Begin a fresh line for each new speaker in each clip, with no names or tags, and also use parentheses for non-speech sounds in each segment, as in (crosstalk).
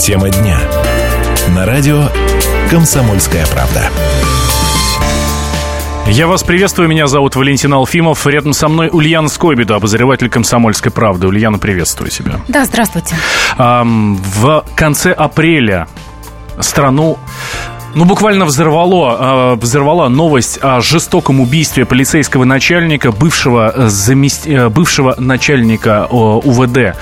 Тема дня. На радио «Комсомольская правда».
Я вас приветствую, меня зовут Валентин Алфимов. Рядом со мной Ульяна Скобида, обозреватель «Комсомольской правды». Ульяна, приветствую тебя.
Да, здравствуйте.
В конце апреля страну ну, буквально взорвало, э, взорвала новость о жестоком убийстве полицейского начальника, бывшего, э, замест... Э, бывшего начальника э, УВД э,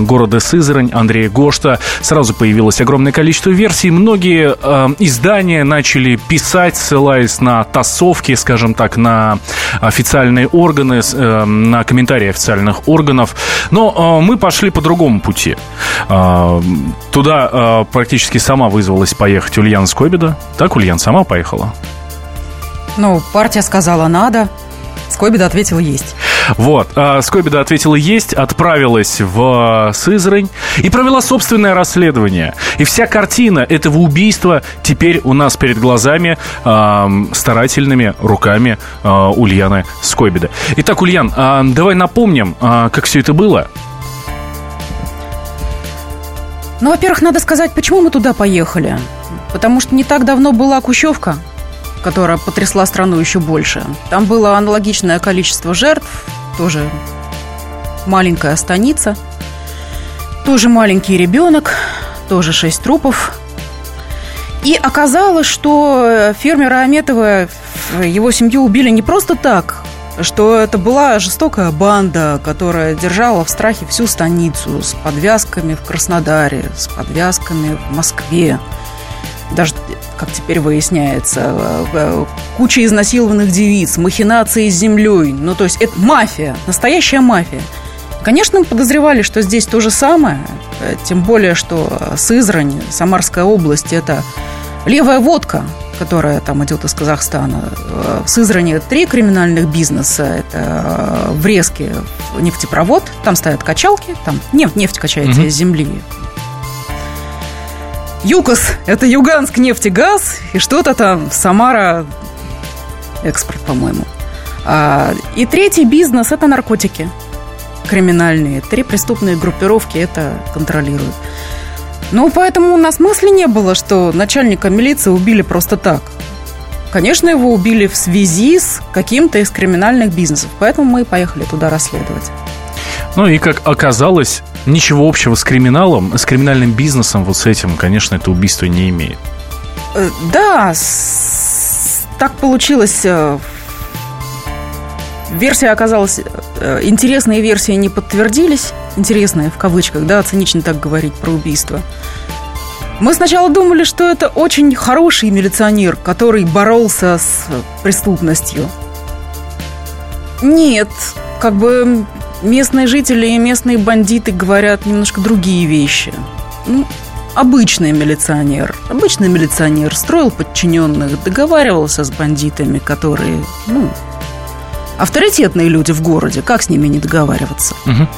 города Сызрань Андрея Гошта. Сразу появилось огромное количество версий. Многие издания начали писать, ссылаясь на тасовки, скажем так, на официальные органы, на комментарии официальных органов. Но мы пошли по другому пути. Туда практически сама вызвалась поехать Ульяна Скобида, года. Так Ульян сама поехала?
Ну, партия сказала «надо». Скобида ответила «есть».
Вот, а, Скобида ответила «есть», отправилась в Сызрань и провела собственное расследование. И вся картина этого убийства теперь у нас перед глазами э, старательными руками э, Ульяны Скобида. Итак, Ульян, э, давай напомним, э, как все это было.
Ну, во-первых, надо сказать, почему мы туда поехали. Потому что не так давно была Кущевка, которая потрясла страну еще больше. Там было аналогичное количество жертв, тоже маленькая станица, тоже маленький ребенок, тоже шесть трупов. И оказалось, что фермера Аметова, его семью убили не просто так, что это была жестокая банда, которая держала в страхе всю станицу с подвязками в Краснодаре, с подвязками в Москве даже, как теперь выясняется, э, э, куча изнасилованных девиц, махинации с землей. Ну, то есть это мафия, настоящая мафия. Конечно, мы подозревали, что здесь то же самое, э, тем более, что Сызрань, Самарская область – это левая водка, которая там идет из Казахстана. В Сызрани три криминальных бизнеса. Это врезки нефтепровод, там стоят качалки, там нефть, нефть качается угу. из земли. ЮКОС – это Юганск нефтегаз и что-то там Самара экспорт, по-моему. А, и третий бизнес – это наркотики криминальные. Три преступные группировки это контролируют. Ну, поэтому у нас мысли не было, что начальника милиции убили просто так. Конечно, его убили в связи с каким-то из криминальных бизнесов. Поэтому мы и поехали туда расследовать.
Ну и, как оказалось, ничего общего с криминалом, с криминальным бизнесом вот с этим, конечно, это убийство не имеет.
Э, да, так получилось. Э, версия оказалась... Э, интересные версии не подтвердились. Интересные, в кавычках, да, цинично так говорить про убийство. Мы сначала думали, что это очень хороший милиционер, который боролся с преступностью. Нет, как бы местные жители и местные бандиты говорят немножко другие вещи. Ну, обычный милиционер. Обычный милиционер строил подчиненных, договаривался с бандитами, которые, ну, авторитетные люди в городе. Как с ними не договариваться? Угу.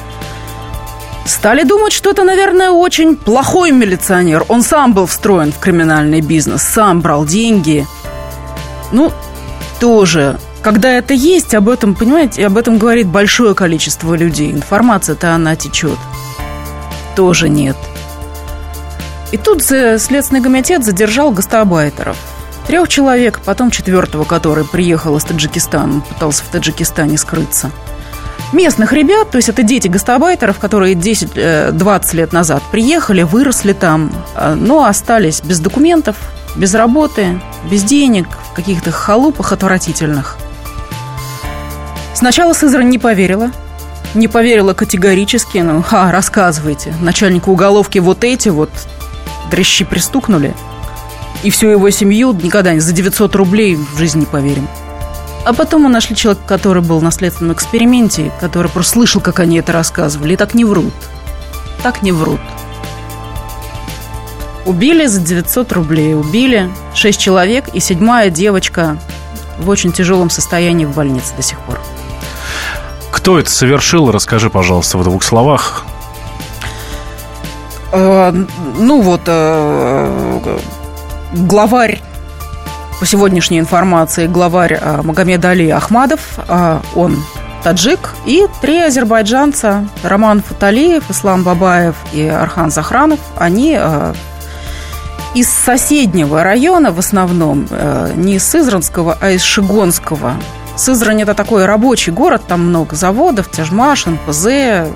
Стали думать, что это, наверное, очень плохой милиционер. Он сам был встроен в криминальный бизнес, сам брал деньги. Ну, тоже когда это есть, об этом, понимаете, об этом говорит большое количество людей. Информация-то она течет. Тоже нет. И тут Следственный комитет задержал гастабайтеров. Трех человек, потом четвертого, который приехал из Таджикистана, пытался в Таджикистане скрыться. Местных ребят, то есть это дети гастабайтеров, которые 10-20 э, лет назад приехали, выросли там, э, но остались без документов, без работы, без денег, в каких-то халупах отвратительных – Сначала Сызрань не поверила. Не поверила категорически. Ну, ха, рассказывайте. Начальнику уголовки вот эти вот дрыщи пристукнули. И всю его семью никогда не за 900 рублей в жизни не поверим. А потом мы нашли человека, который был на следственном эксперименте, который просто слышал, как они это рассказывали, и так не врут. Так не врут. Убили за 900 рублей. Убили шесть человек, и седьмая девочка в очень тяжелом состоянии в больнице до сих пор.
Кто это совершил? Расскажи, пожалуйста, в двух словах.
Э, ну вот, э, главарь по сегодняшней информации главарь э, Магомед Али Ахмадов, он таджик, и три азербайджанца, Роман Фаталиев, Ислам Бабаев и Архан Захранов, они э, из соседнего района в основном, э, не из Сызранского, а из Шигонского. Сызрань – это такой рабочий город, там много заводов, Тяжмаш, НПЗ, э,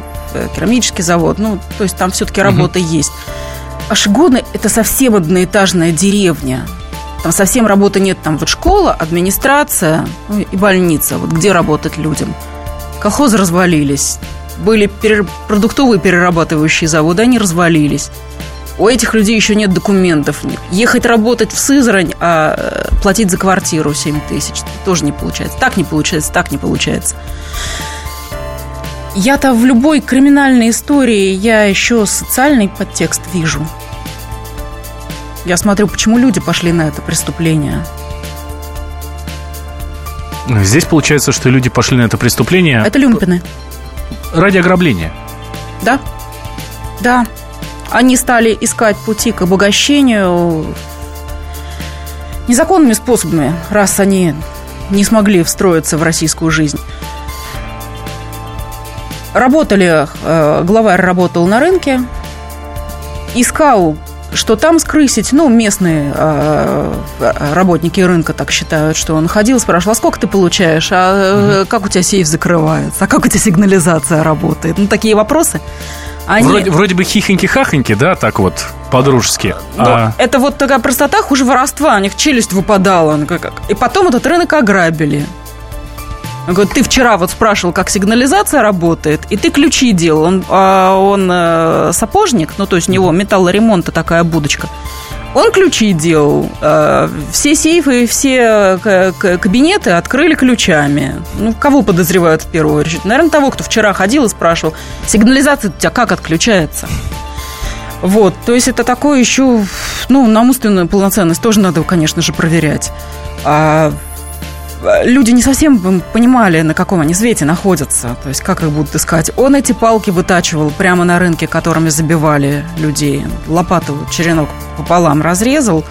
керамический завод, ну, то есть там все-таки работа угу. есть. А Шигоны – это совсем одноэтажная деревня. Там совсем работы нет. Там вот школа, администрация ну, и больница. Вот где работать людям. Колхозы развалились. Были перер... продуктовые перерабатывающие заводы, они развалились. У этих людей еще нет документов. Ехать работать в Сызрань, а э, платить за квартиру 7 тысяч тоже не получается. Так не получается, так не получается. Я-то в любой криминальной истории я еще социальный подтекст вижу. Я смотрю, почему люди пошли на это преступление.
Здесь получается, что люди пошли на это преступление...
Это люмпины.
Ради ограбления.
Да. Да. Они стали искать пути к обогащению незаконными способами, раз они не смогли встроиться в российскую жизнь. Работали, э, главарь работал на рынке, искал что там скрысить, ну, местные э, работники рынка так считают, что он ходил, спрашивал, а сколько ты получаешь, а угу. как у тебя сейф закрывается, а как у тебя сигнализация работает, ну, такие вопросы.
Они... Вроде, вроде бы хихоньки-хахоньки, да, так вот, по-дружески.
А... Это вот такая простота хуже воровства, у них челюсть выпадала. И потом этот рынок ограбили. Он говорит, ты вчера вот спрашивал, как сигнализация работает, и ты ключи делал. Он, а, он э, сапожник, ну, то есть у него металлоремонта такая будочка. Он ключи делал. Э, все сейфы, все кабинеты открыли ключами. Ну, кого подозревают в первую очередь? Наверное, того, кто вчера ходил и спрашивал, сигнализация у тебя как отключается? Вот, то есть это такое еще, ну, на умственную полноценность тоже надо, конечно же, проверять. А люди не совсем понимали, на каком они свете находятся, то есть как их будут искать. Он эти палки вытачивал прямо на рынке, которыми забивали людей. Лопату черенок пополам разрезал,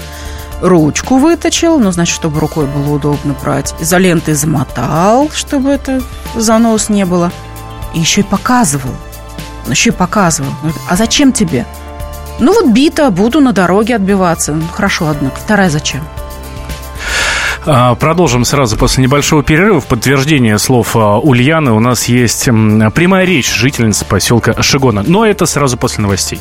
ручку выточил, ну, значит, чтобы рукой было удобно брать. Изолентой замотал, чтобы это занос не было. И еще и показывал. Он еще и показывал. А зачем тебе? Ну, вот бита, буду на дороге отбиваться. Ну, хорошо, однако. Вторая зачем?
А, продолжим сразу после небольшого перерыва. В подтверждение слов а, Ульяны у нас есть прямая речь жительницы поселка Шигона. Но это сразу после новостей.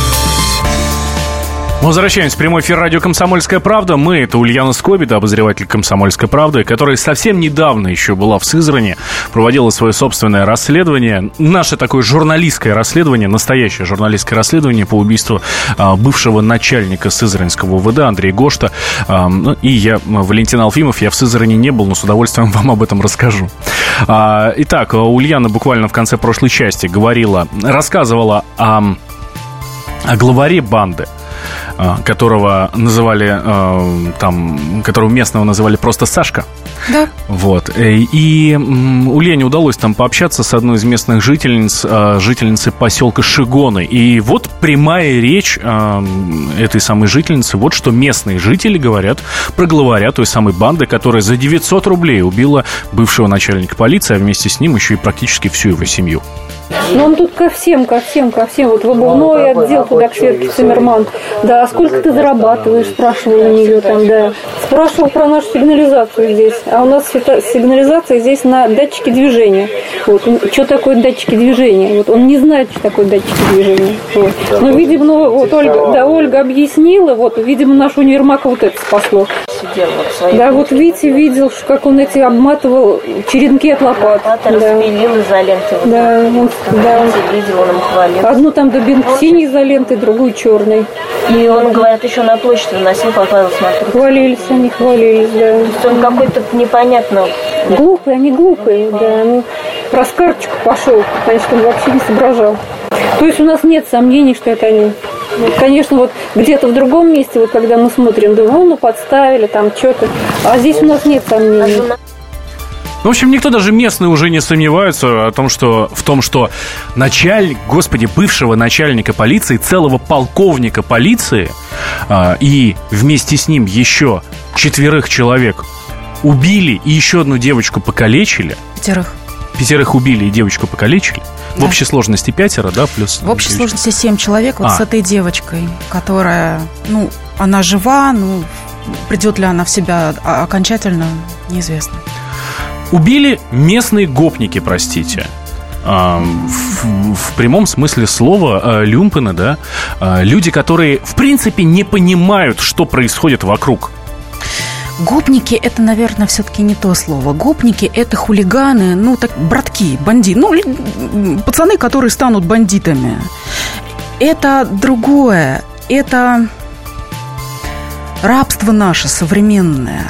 Мы возвращаемся в прямой эфир радио «Комсомольская правда». Мы, это Ульяна Скобита, обозреватель «Комсомольской правды», которая совсем недавно еще была в Сызрани, проводила свое собственное расследование, наше такое журналистское расследование, настоящее журналистское расследование по убийству а, бывшего начальника Сызранского УВД Андрея Гошта. А, ну, и я, Валентин Алфимов, я в Сызрани не был, но с удовольствием вам об этом расскажу. А, итак, Ульяна буквально в конце прошлой части говорила, рассказывала о, о главаре банды – которого называли а, там, которого местного называли просто Сашка.
Да.
Вот. Э, и у Лени удалось там пообщаться с одной из местных жительниц, а, жительницы поселка Шигоны. И вот прямая речь этой самой жительницы. Вот что местные жители говорят про главаря той самой банды, которая за 900 рублей убила бывшего начальника полиции, а вместе с ним еще и практически всю его семью.
Ну, он тут ко всем, ко всем, ко всем. Вот в обувной отдел, туда к Сверке Циммерман Да, а сколько ты зарабатываешь, спрашивал у нее там, да. Спрашивал про нашу сигнализацию здесь. А у нас сигнализация здесь на датчике движения. Вот. Что такое датчики движения? Вот он не знает, что такое датчики движения. Вот. Но, видимо, ну, вот Ольга, да, Ольга объяснила, вот, видимо, наш универмаг вот это спасло. Да, вот Витя видел, как он эти обматывал черенки от лопат.
Лопата да. распилил изолентой.
Да, он, да.
видел, он им хвалил.
Одну там до бинт синей изоленты, другую черной.
И он, говорят, еще на площадь выносил, попал смотреть.
Хвалились они, хвалились, да. То
есть он какой-то непонятно.
Глупый, они глупые, да. Ну, про карточку пошел, конечно, он вообще не соображал. То есть у нас нет сомнений, что это они. Вот, конечно, вот где-то в другом месте, вот когда мы смотрим, думаем, ну, подставили, там что-то. А здесь у нас нет сомнений.
Ну, в общем, никто даже местные уже не сомневаются о том, что, в том, что начальник, господи, бывшего начальника полиции, целого полковника полиции а, и вместе с ним еще четверых человек убили и еще одну девочку покалечили.
Пятерых.
Пятерых убили и девочку покалечили. Да. В общей сложности пятеро, да, плюс...
В общей девочка. сложности семь человек вот а. с этой девочкой, которая, ну, она жива, ну, придет ли она в себя окончательно, неизвестно.
Убили местные гопники, простите. А, в, в прямом смысле слова а, люмпены, да, а, люди, которые в принципе не понимают, что происходит вокруг.
Гопники – это, наверное, все-таки не то слово. Гопники – это хулиганы, ну, так, братки, бандиты. Ну, пацаны, которые станут бандитами. Это другое. Это рабство наше современное.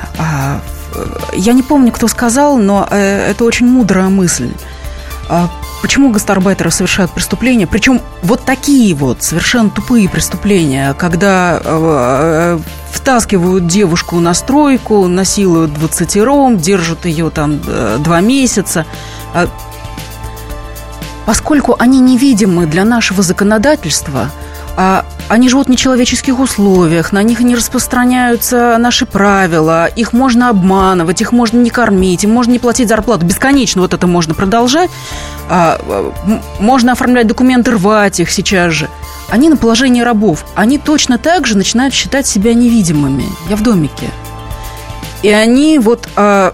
Я не помню, кто сказал, но э, это очень мудрая мысль. Почему гастарбайтеры совершают преступления? Причем вот такие вот совершенно тупые преступления, когда э, э, втаскивают девушку на стройку, насилуют двадцатером, держат ее там два месяца. А поскольку они невидимы для нашего законодательства – а они живут в нечеловеческих условиях, на них не распространяются наши правила, их можно обманывать, их можно не кормить, им можно не платить зарплату. Бесконечно вот это можно продолжать. А, можно оформлять документы, рвать их сейчас же. Они на положении рабов. Они точно так же начинают считать себя невидимыми. Я в домике. И они вот а,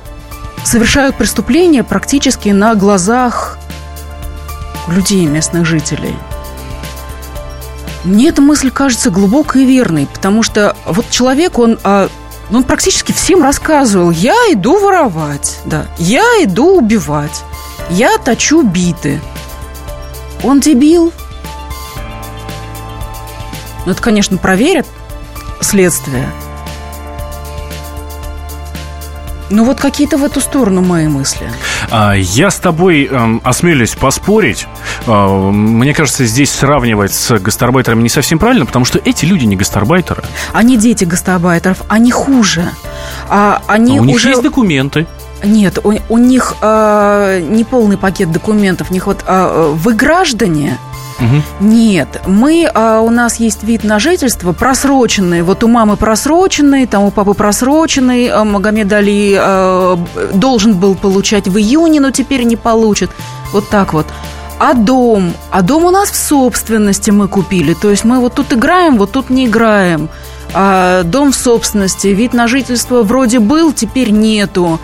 совершают преступления практически на глазах людей, местных жителей. Мне эта мысль кажется глубокой и верной, потому что вот человек, он, а, он практически всем рассказывал, я иду воровать, да, я иду убивать, я точу биты. Он дебил. Ну, это, конечно, проверят следствие – ну вот какие-то в эту сторону мои мысли.
А, я с тобой э, осмелюсь поспорить. Э, мне кажется, здесь сравнивать с гастарбайтерами не совсем правильно, потому что эти люди не гастарбайтеры.
Они дети гастарбайтеров, они хуже. А, они
а у них
уже...
есть документы.
Нет, у, у них э, не полный пакет документов. У них вот э, вы граждане, Угу. Нет, мы, а, у нас есть вид на жительство просроченный. Вот у мамы просроченный, там у папы просроченный. А, Магомед Али а, должен был получать в июне, но теперь не получит. Вот так вот. А дом? А дом у нас в собственности мы купили. То есть мы вот тут играем, вот тут не играем. А дом в собственности, вид на жительство вроде был, теперь нету.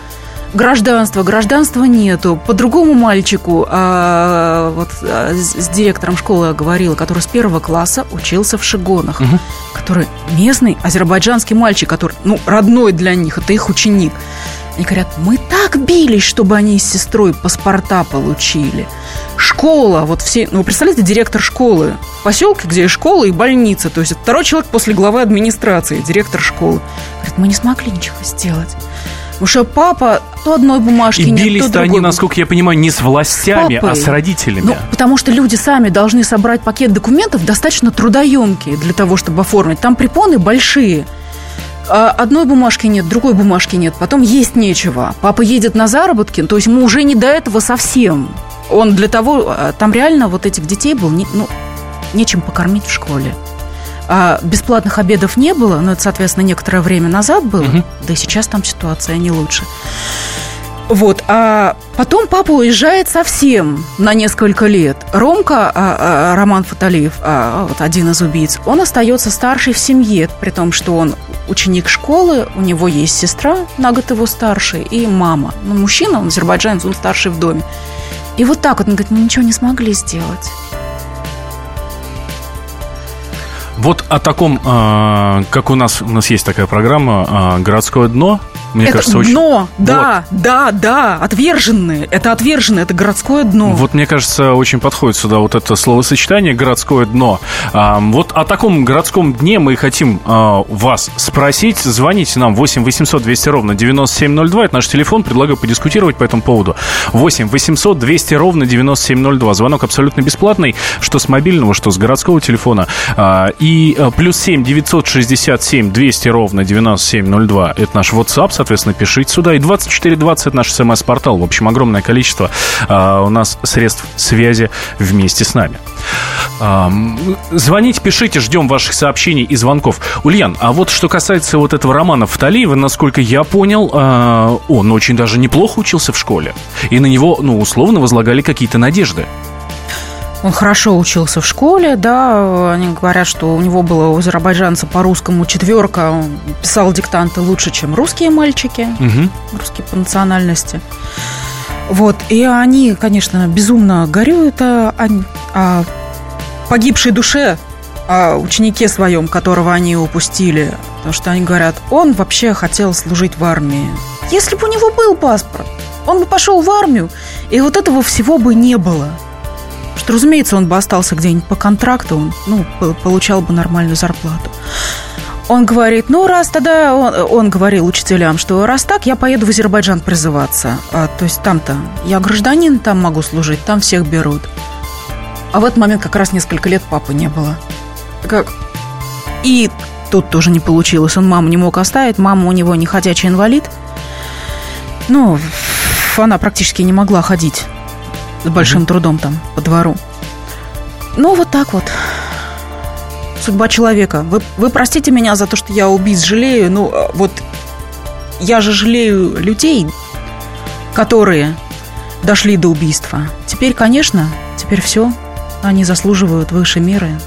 Гражданства, гражданства нету. По другому мальчику, а, вот а, с, с директором школы я говорила, который с первого класса учился в Шигонах, угу. который местный азербайджанский мальчик, который, ну, родной для них, это их ученик. Они говорят, мы так бились, чтобы они с сестрой паспорта получили. Школа, вот все, ну, вы представляете, директор школы в поселке, где и школа, и больница. То есть второй человек после главы администрации, директор школы. Говорит, мы не смогли ничего сделать. Что папа то одной бумажки и
нет, бились-то они, насколько я понимаю, не с властями, с а с родителями. Ну,
потому что люди сами должны собрать пакет документов достаточно трудоемкие для того, чтобы оформить. Там препоны большие. А одной бумажки нет, другой бумажки нет, потом есть нечего. Папа едет на заработки, то есть ему уже не до этого совсем. Он для того, а, там реально вот этих детей был, ну, нечем покормить в школе. А бесплатных обедов не было, но это, соответственно, некоторое время назад было, угу. да и сейчас там ситуация не лучше. Вот, а потом папа уезжает совсем на несколько лет. Ромка, а, а, Роман Фаталиев, а, вот один из убийц, он остается старший в семье, при том, что он ученик школы, у него есть сестра, на год его старше, и мама. Ну, мужчина, он азербайджанец, он старший в доме. И вот так вот, он говорит, мы ничего не смогли сделать.
Вот о таком, э, как у нас, у нас есть такая программа э, «Городское дно», мне
это
кажется, очень...
дно, да, вот. да, да, отверженные. Это отверженные, это городское дно.
Вот, мне кажется, очень подходит сюда вот это словосочетание «городское дно». А, вот о таком городском дне мы хотим а, вас спросить. Звоните нам 8 800 200 ровно 9702. Это наш телефон. Предлагаю подискутировать по этому поводу. 8 800 200 ровно 9702. Звонок абсолютно бесплатный, что с мобильного, что с городского телефона. А, и плюс 7 967 200 ровно 9702. Это наш WhatsApp, соответственно, пишите сюда. И 2420 это наш смс-портал. В общем, огромное количество а, у нас средств связи вместе с нами. А, звоните, пишите, ждем ваших сообщений и звонков. Ульян, а вот что касается вот этого романа Фаталиева, насколько я понял, а, он очень даже неплохо учился в школе. И на него, ну, условно, возлагали какие-то надежды.
Он хорошо учился в школе, да, они говорят, что у него было у азербайджанца по русскому четверка, он писал диктанты лучше, чем русские мальчики, угу. русские по национальности. Вот, и они, конечно, безумно горюют о, о, о погибшей душе, о ученике своем, которого они упустили, потому что они говорят, он вообще хотел служить в армии. Если бы у него был паспорт, он бы пошел в армию, и вот этого всего бы не было – что, разумеется, он бы остался где-нибудь по контракту, он, ну, получал бы нормальную зарплату. Он говорит, ну, раз тогда, он, он говорил учителям, что раз так, я поеду в Азербайджан призываться. А, то есть там-то я гражданин, там могу служить, там всех берут. А в этот момент как раз несколько лет папы не было. Как? И тут тоже не получилось. Он маму не мог оставить, мама у него не ходячий инвалид. Ну, она практически не могла ходить с большим угу. трудом там по двору. Ну, вот так вот. Судьба человека. Вы, вы простите меня за то, что я убийц жалею. Ну, вот я же жалею людей, которые дошли до убийства. Теперь, конечно, теперь все. Они заслуживают выше меры.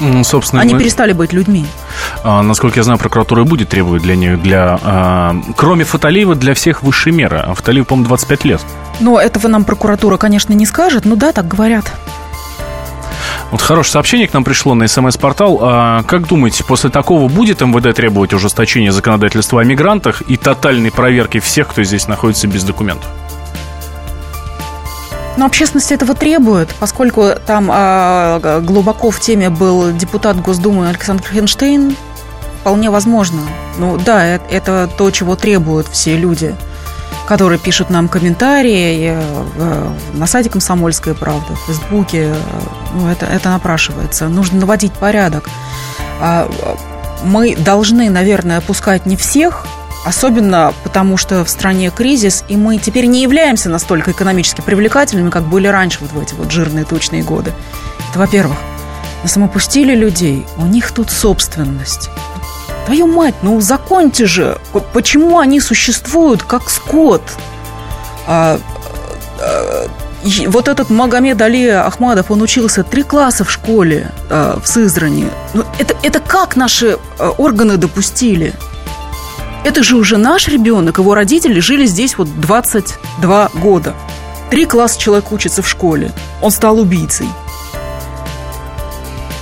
Ну, собственно,
Они мы... перестали быть людьми.
А, насколько я знаю, прокуратура будет требовать для них, для, а, кроме Фаталиева, для всех высшей меры. А Фаталиев, по-моему, 25 лет.
Но этого нам прокуратура, конечно, не скажет. Ну да, так говорят.
Вот хорошее сообщение к нам пришло на СМС-портал. А как думаете, после такого будет МВД требовать ужесточения законодательства о мигрантах и тотальной проверки всех, кто здесь находится без документов?
Но общественность этого требует, поскольку там а, глубоко в теме был депутат Госдумы Александр Хенштейн, вполне возможно. Ну да, это, это то, чего требуют все люди – которые пишут нам комментарии э, на сайте «Комсомольская правда», в Фейсбуке. Ну, это, это напрашивается. Нужно наводить порядок. А, мы должны, наверное, опускать не всех, особенно потому, что в стране кризис, и мы теперь не являемся настолько экономически привлекательными, как были раньше, вот в эти вот жирные тучные годы. Это во-первых. Нас мы пустили людей, у них тут собственность. Твою мать, ну законьте же, почему они существуют как скот? А, а, вот этот Магомед Али Ахмадов, он учился три класса в школе а, в Сызрани. Ну, это, это как наши а, органы допустили? Это же уже наш ребенок, его родители жили здесь вот 22 года. Три класса человек учится в школе. Он стал убийцей.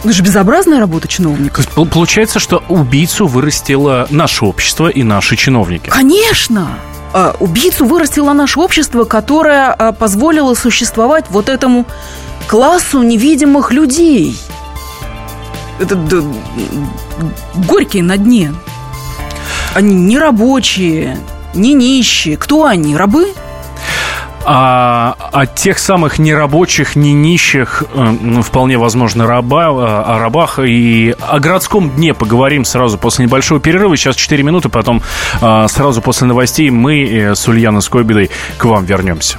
Это же безобразная работа чиновника.
Получается, что убийцу вырастило наше общество и наши чиновники.
Конечно! А, убийцу вырастило наше общество, которое а, позволило существовать вот этому классу невидимых людей. Это да, горькие на дне. Они не рабочие, не нищие. Кто они? Рабы?
А о тех самых нерабочих, не нищих, э, ну, вполне возможно, раба, э, о рабах и о городском дне поговорим сразу после небольшого перерыва. Сейчас 4 минуты, потом э, сразу после новостей мы с Ульяной Скобидой к вам вернемся.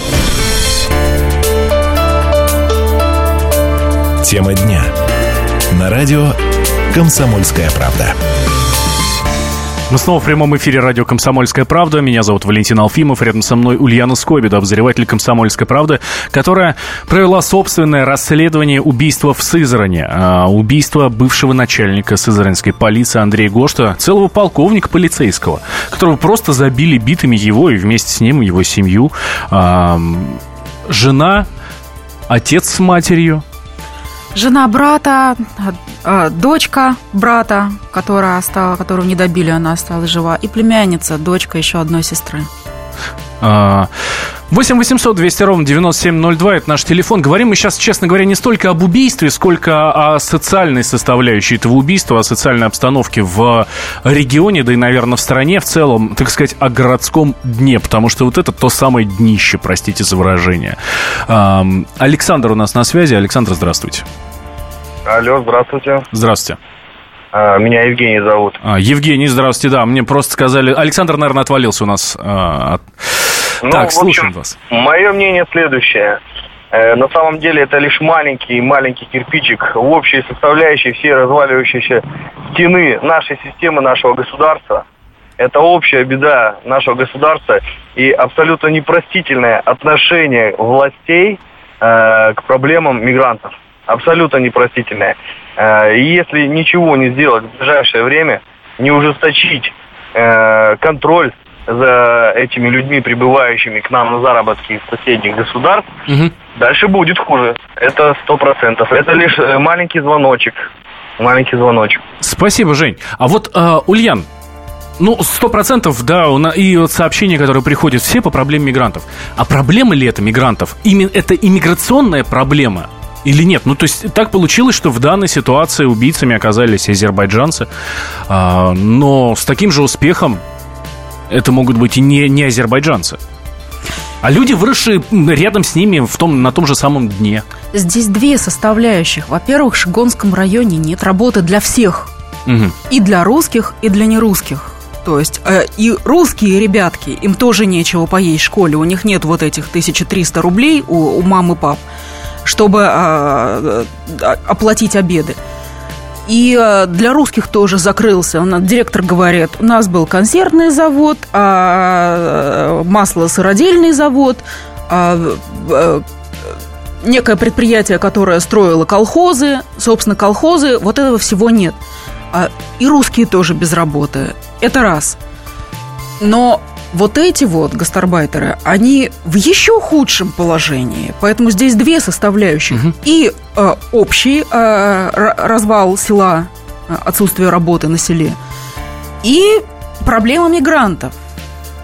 Тема дня. На радио «Комсомольская правда».
Мы снова в прямом эфире радио «Комсомольская правда». Меня зовут Валентин Алфимов. Рядом со мной Ульяна Скобида, обозреватель «Комсомольской правды», которая провела собственное расследование убийства в Сызране. А, убийство бывшего начальника сызранской полиции Андрея Гошта, целого полковника полицейского, которого просто забили битами его и вместе с ним его семью. А, жена, отец с матерью,
Жена брата, э, дочка брата, которая осталась, которую не добили, она осталась жива, и племянница, дочка еще одной сестры.
8 800 200 ровно 9702 это наш телефон. Говорим мы сейчас, честно говоря, не столько об убийстве, сколько о социальной составляющей этого убийства, о социальной обстановке в регионе, да и, наверное, в стране в целом, так сказать, о городском дне, потому что вот это то самое днище, простите за выражение. Александр у нас на связи. Александр, здравствуйте.
Алло, здравствуйте.
Здравствуйте.
А, меня Евгений зовут.
А, Евгений, здравствуйте, да, мне просто сказали... Александр, наверное, отвалился у нас. А, ну, так, слушаем общем, вас.
Мое мнение следующее. Э, на самом деле это лишь маленький-маленький кирпичик в общей составляющей всей разваливающейся стены нашей системы, нашего государства. Это общая беда нашего государства и абсолютно непростительное отношение властей э, к проблемам мигрантов абсолютно непростительная. Э, и если ничего не сделать в ближайшее время, не ужесточить э, контроль за этими людьми, прибывающими к нам на заработки из соседних государств, угу. дальше будет хуже. Это сто процентов. Это лишь э, маленький звоночек. Маленький звоночек.
Спасибо, Жень. А вот, э, Ульян, ну, сто процентов, да, и вот сообщения, которые приходят все по проблеме мигрантов. А проблема ли это мигрантов? Именно это иммиграционная проблема? Или нет? Ну, то есть так получилось, что в данной ситуации убийцами оказались азербайджанцы, а, но с таким же успехом это могут быть и не, не азербайджанцы. А люди, выросшие рядом с ними в том, на том же самом дне.
Здесь две составляющих. Во-первых, в Шигонском районе нет работы для всех. Угу. И для русских, и для нерусских. То есть э, и русские ребятки, им тоже нечего поесть в школе. У них нет вот этих 1300 рублей у, у мам и пап чтобы а, а, оплатить обеды. И а, для русских тоже закрылся. Он, директор говорит, у нас был консервный завод, а, масло-сыродельный завод, а, а, некое предприятие, которое строило колхозы, собственно, колхозы, вот этого всего нет. А, и русские тоже без работы. Это раз. Но вот эти вот гастарбайтеры, они в еще худшем положении. Поэтому здесь две составляющих. Угу. И э, общий э, развал села, э, отсутствие работы на селе, и проблема мигрантов,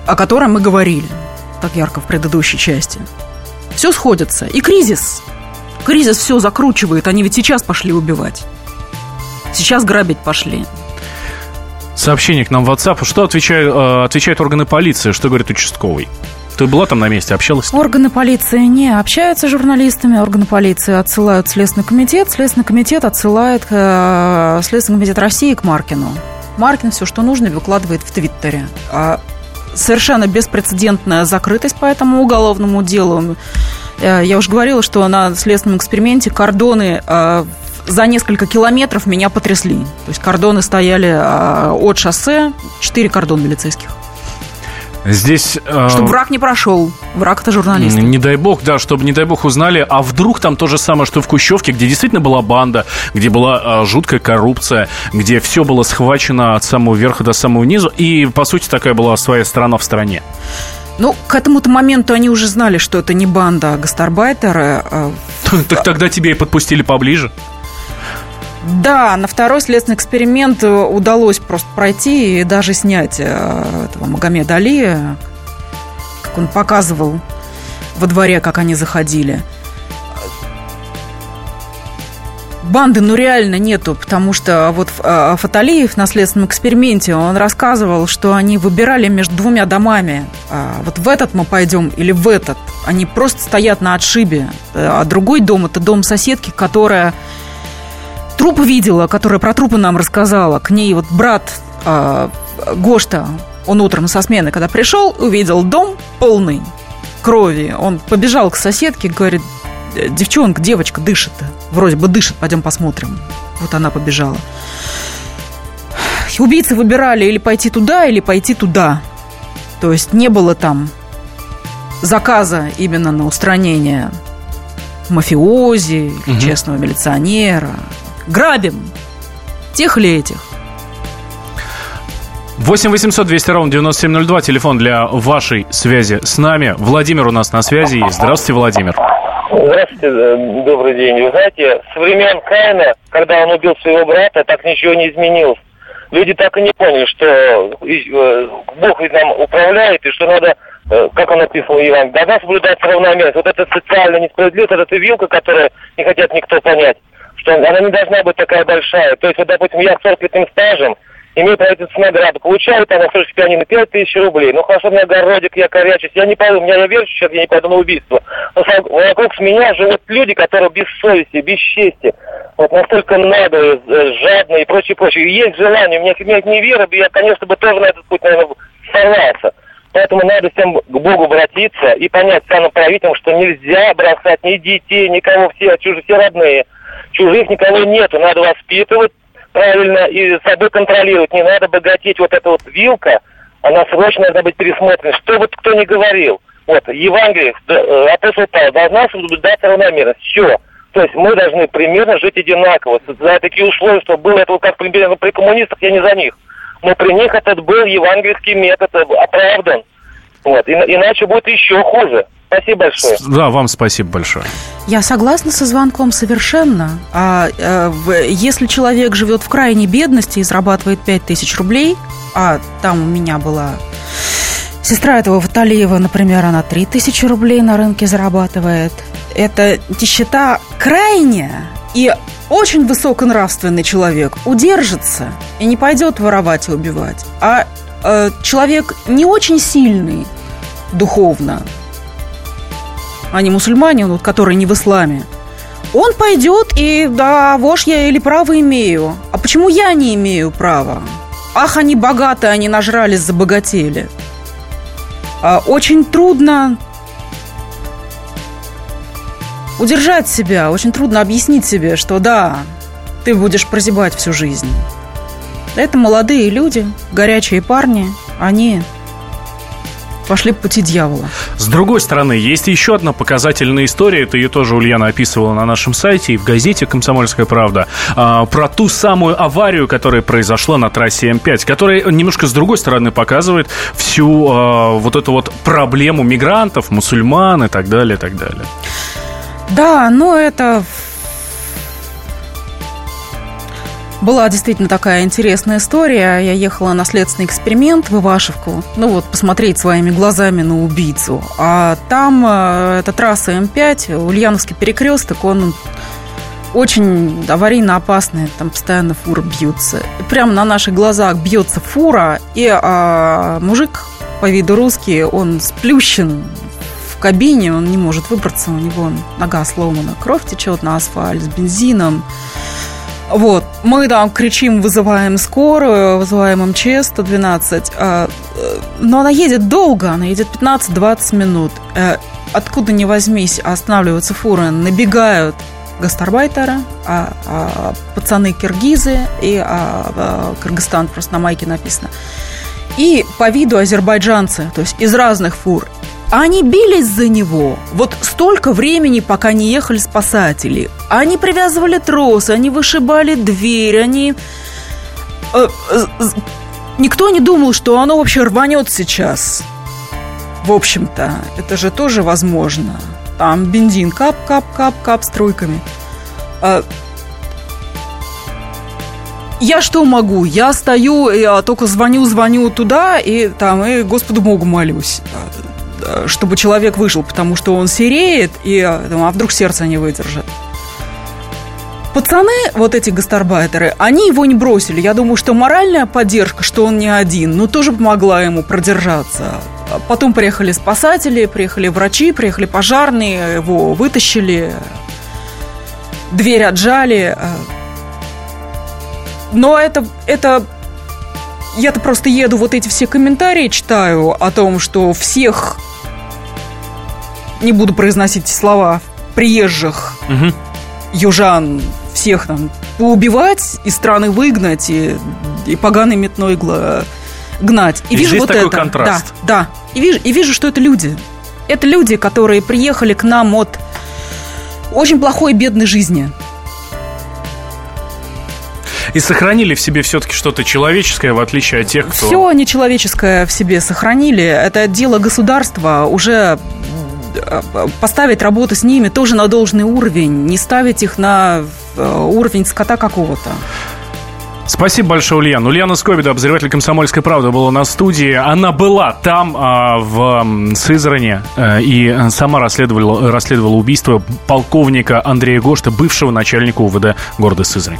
о котором мы говорили так ярко в предыдущей части. Все сходится. И кризис. Кризис все закручивает. Они ведь сейчас пошли убивать. Сейчас грабить пошли.
Сообщение к нам в WhatsApp. Что отвечают, э, отвечают органы полиции? Что говорит участковый? Ты была там на месте, общалась?
Органы полиции не общаются с журналистами. Органы полиции отсылают в Следственный комитет. Следственный комитет отсылает э, Следственный комитет России к Маркину. Маркин все, что нужно, выкладывает в Твиттере. А совершенно беспрецедентная закрытость по этому уголовному делу. Э, я уже говорила, что на следственном эксперименте кордоны э, за несколько километров меня потрясли. То есть кордоны стояли а, от шоссе, четыре кордона милицейских.
Здесь...
Э, чтобы враг не прошел. Враг это журналист.
Не дай бог, да, чтобы, не дай бог, узнали. А вдруг там то же самое, что в Кущевке, где действительно была банда, где была э, жуткая коррупция, где все было схвачено от самого верха до самого низу. И, по сути, такая была своя страна в стране.
Ну, к этому-то моменту они уже знали, что это не банда, а гастарбайтеры.
Э, (laughs) так тогда тебе и подпустили поближе.
Да, на второй следственный эксперимент э, удалось просто пройти и даже снять э, этого Магомеда Али, как он показывал во дворе, как они заходили. Банды, ну, реально нету, потому что вот а, Фаталиев на следственном эксперименте, он рассказывал, что они выбирали между двумя домами. А, вот в этот мы пойдем или в этот. Они просто стоят на отшибе. А другой дом – это дом соседки, которая труп видела, которая про трупы нам рассказала. К ней вот брат э, Гошта, он утром со смены, когда пришел, увидел дом полный крови. Он побежал к соседке, говорит, девчонка, девочка дышит. Вроде бы дышит, пойдем посмотрим. Вот она побежала. Убийцы выбирали или пойти туда, или пойти туда. То есть не было там заказа именно на устранение мафиози, угу. честного милиционера. Грабим тех или этих.
8 800 200 ровно 9702, телефон для вашей связи с нами. Владимир у нас на связи есть. Здравствуйте, Владимир.
Здравствуйте, э, добрый день. Вы знаете, с времен Каина, когда он убил своего брата, так ничего не изменилось. Люди так и не поняли, что э, Бог ведь нам управляет, и что надо, э, как он написал Иван, должна соблюдать равномерность. Вот эта социальная несправедливость, вот эта вилка, которую не хотят никто понять, что она не должна быть такая большая. То есть, вот, допустим, я с 40 летним стажем, имею правительственную награду, получаю там на службе пианино 5 тысяч рублей. Ну хорошо, у меня огородик, я корячусь, я не пойду, у меня я верю, сейчас я не пойду на убийство. Но вокруг с меня живут люди, которые без совести, без чести, вот настолько надо, э, жадные и прочее, прочее. И есть желание, у меня, у меня не вера, я, конечно, бы тоже на этот путь, наверное, сорвался. Поэтому надо всем к Богу обратиться и понять самым правителям, что нельзя бросать ни детей, никого, все чужие, все родные. Чужих никого нету, надо воспитывать, правильно и собой контролировать. Не надо богатеть. Вот эта вот вилка, она срочно должна быть пересмотрена. Что вот кто не говорил. Вот, Евангелие, э, апостол Павел, должна соблюдаться равномерность. Все. То есть мы должны примерно жить одинаково. За такие условия, что было это как примерно при коммунистах, я не за них. Но при них этот был евангельский метод оправдан. Вот. И, иначе будет еще хуже. Спасибо большое.
Да, вам спасибо большое.
Я согласна со звонком совершенно. А, а если человек живет в крайней бедности и зарабатывает 5000 рублей, а там у меня была сестра этого Ваталиева, например, она 3000 рублей на рынке зарабатывает, это нищета крайняя, и очень высоконравственный человек удержится и не пойдет воровать и убивать. А человек не очень сильный духовно, а не мусульмане, вот, который не в исламе, он пойдет и, да, вож я или право имею. А почему я не имею права? Ах, они богаты, они нажрались, забогатели. А, очень трудно удержать себя, очень трудно объяснить себе, что да, ты будешь прозябать всю жизнь. Это молодые люди, горячие парни, они пошли по пути дьявола.
С другой стороны, есть еще одна показательная история, это ее тоже Ульяна описывала на нашем сайте и в газете «Комсомольская правда», а, про ту самую аварию, которая произошла на трассе М5, которая немножко с другой стороны показывает всю а, вот эту вот проблему мигрантов, мусульман и так далее, и так далее.
Да, но это Была действительно такая интересная история. Я ехала на следственный эксперимент в Ивашевку. Ну вот, посмотреть своими глазами на убийцу. А там э, эта трасса М5, Ульяновский перекресток, он очень аварийно опасный, там постоянно фуры бьются. И прямо на наших глазах бьется фура, и а, мужик по виду русский, он сплющен в кабине, он не может выбраться, у него нога сломана, кровь течет на асфальт с бензином. Вот, мы там кричим, вызываем скорую, вызываем МЧС 112, а, э, но она едет долго, она едет 15-20 минут. Э, откуда ни возьмись, останавливаются фуры, набегают гастарбайтеры, а, а, пацаны киргизы и а, а, Кыргызстан, просто на майке написано. И по виду азербайджанцы, то есть из разных фур. Они бились за него вот столько времени, пока не ехали спасатели. Они привязывали тросы, они вышибали дверь, они... Э, никто не думал, что оно вообще рванет сейчас. В общем-то, это же тоже возможно. Там бензин кап-кап-кап-кап струйками. А, я что могу? Я стою, я только звоню, звоню туда, и там, и Господу Богу молюсь. Э, чтобы человек вышел, потому что он сереет, и э, а вдруг сердце не выдержит. пацаны, вот эти гастарбайтеры, они его не бросили. Я думаю, что моральная поддержка, что он не один, ну, тоже помогла ему продержаться. Потом приехали спасатели, приехали врачи, приехали пожарные, его вытащили, дверь отжали. Но это, это я-то просто еду, вот эти все комментарии читаю о том, что всех, не буду произносить слова, приезжих угу. южан, всех там поубивать, из страны выгнать и, и поганый метной гла гнать. И, и вижу вот это.
контраст.
Да, да. И вижу, и вижу, что это люди. Это люди, которые приехали к нам от очень плохой бедной жизни
и сохранили в себе все-таки что-то человеческое, в отличие от тех, кто...
Все они человеческое в себе сохранили. Это дело государства уже поставить работу с ними тоже на должный уровень, не ставить их на э, уровень скота какого-то.
Спасибо большое, Ульян. Ульяна Скобида, обозреватель «Комсомольской правды», была на студии. Она была там, а, в Сызране, э, и сама расследовала, расследовала убийство полковника Андрея Гошта, бывшего начальника УВД города Сызрань.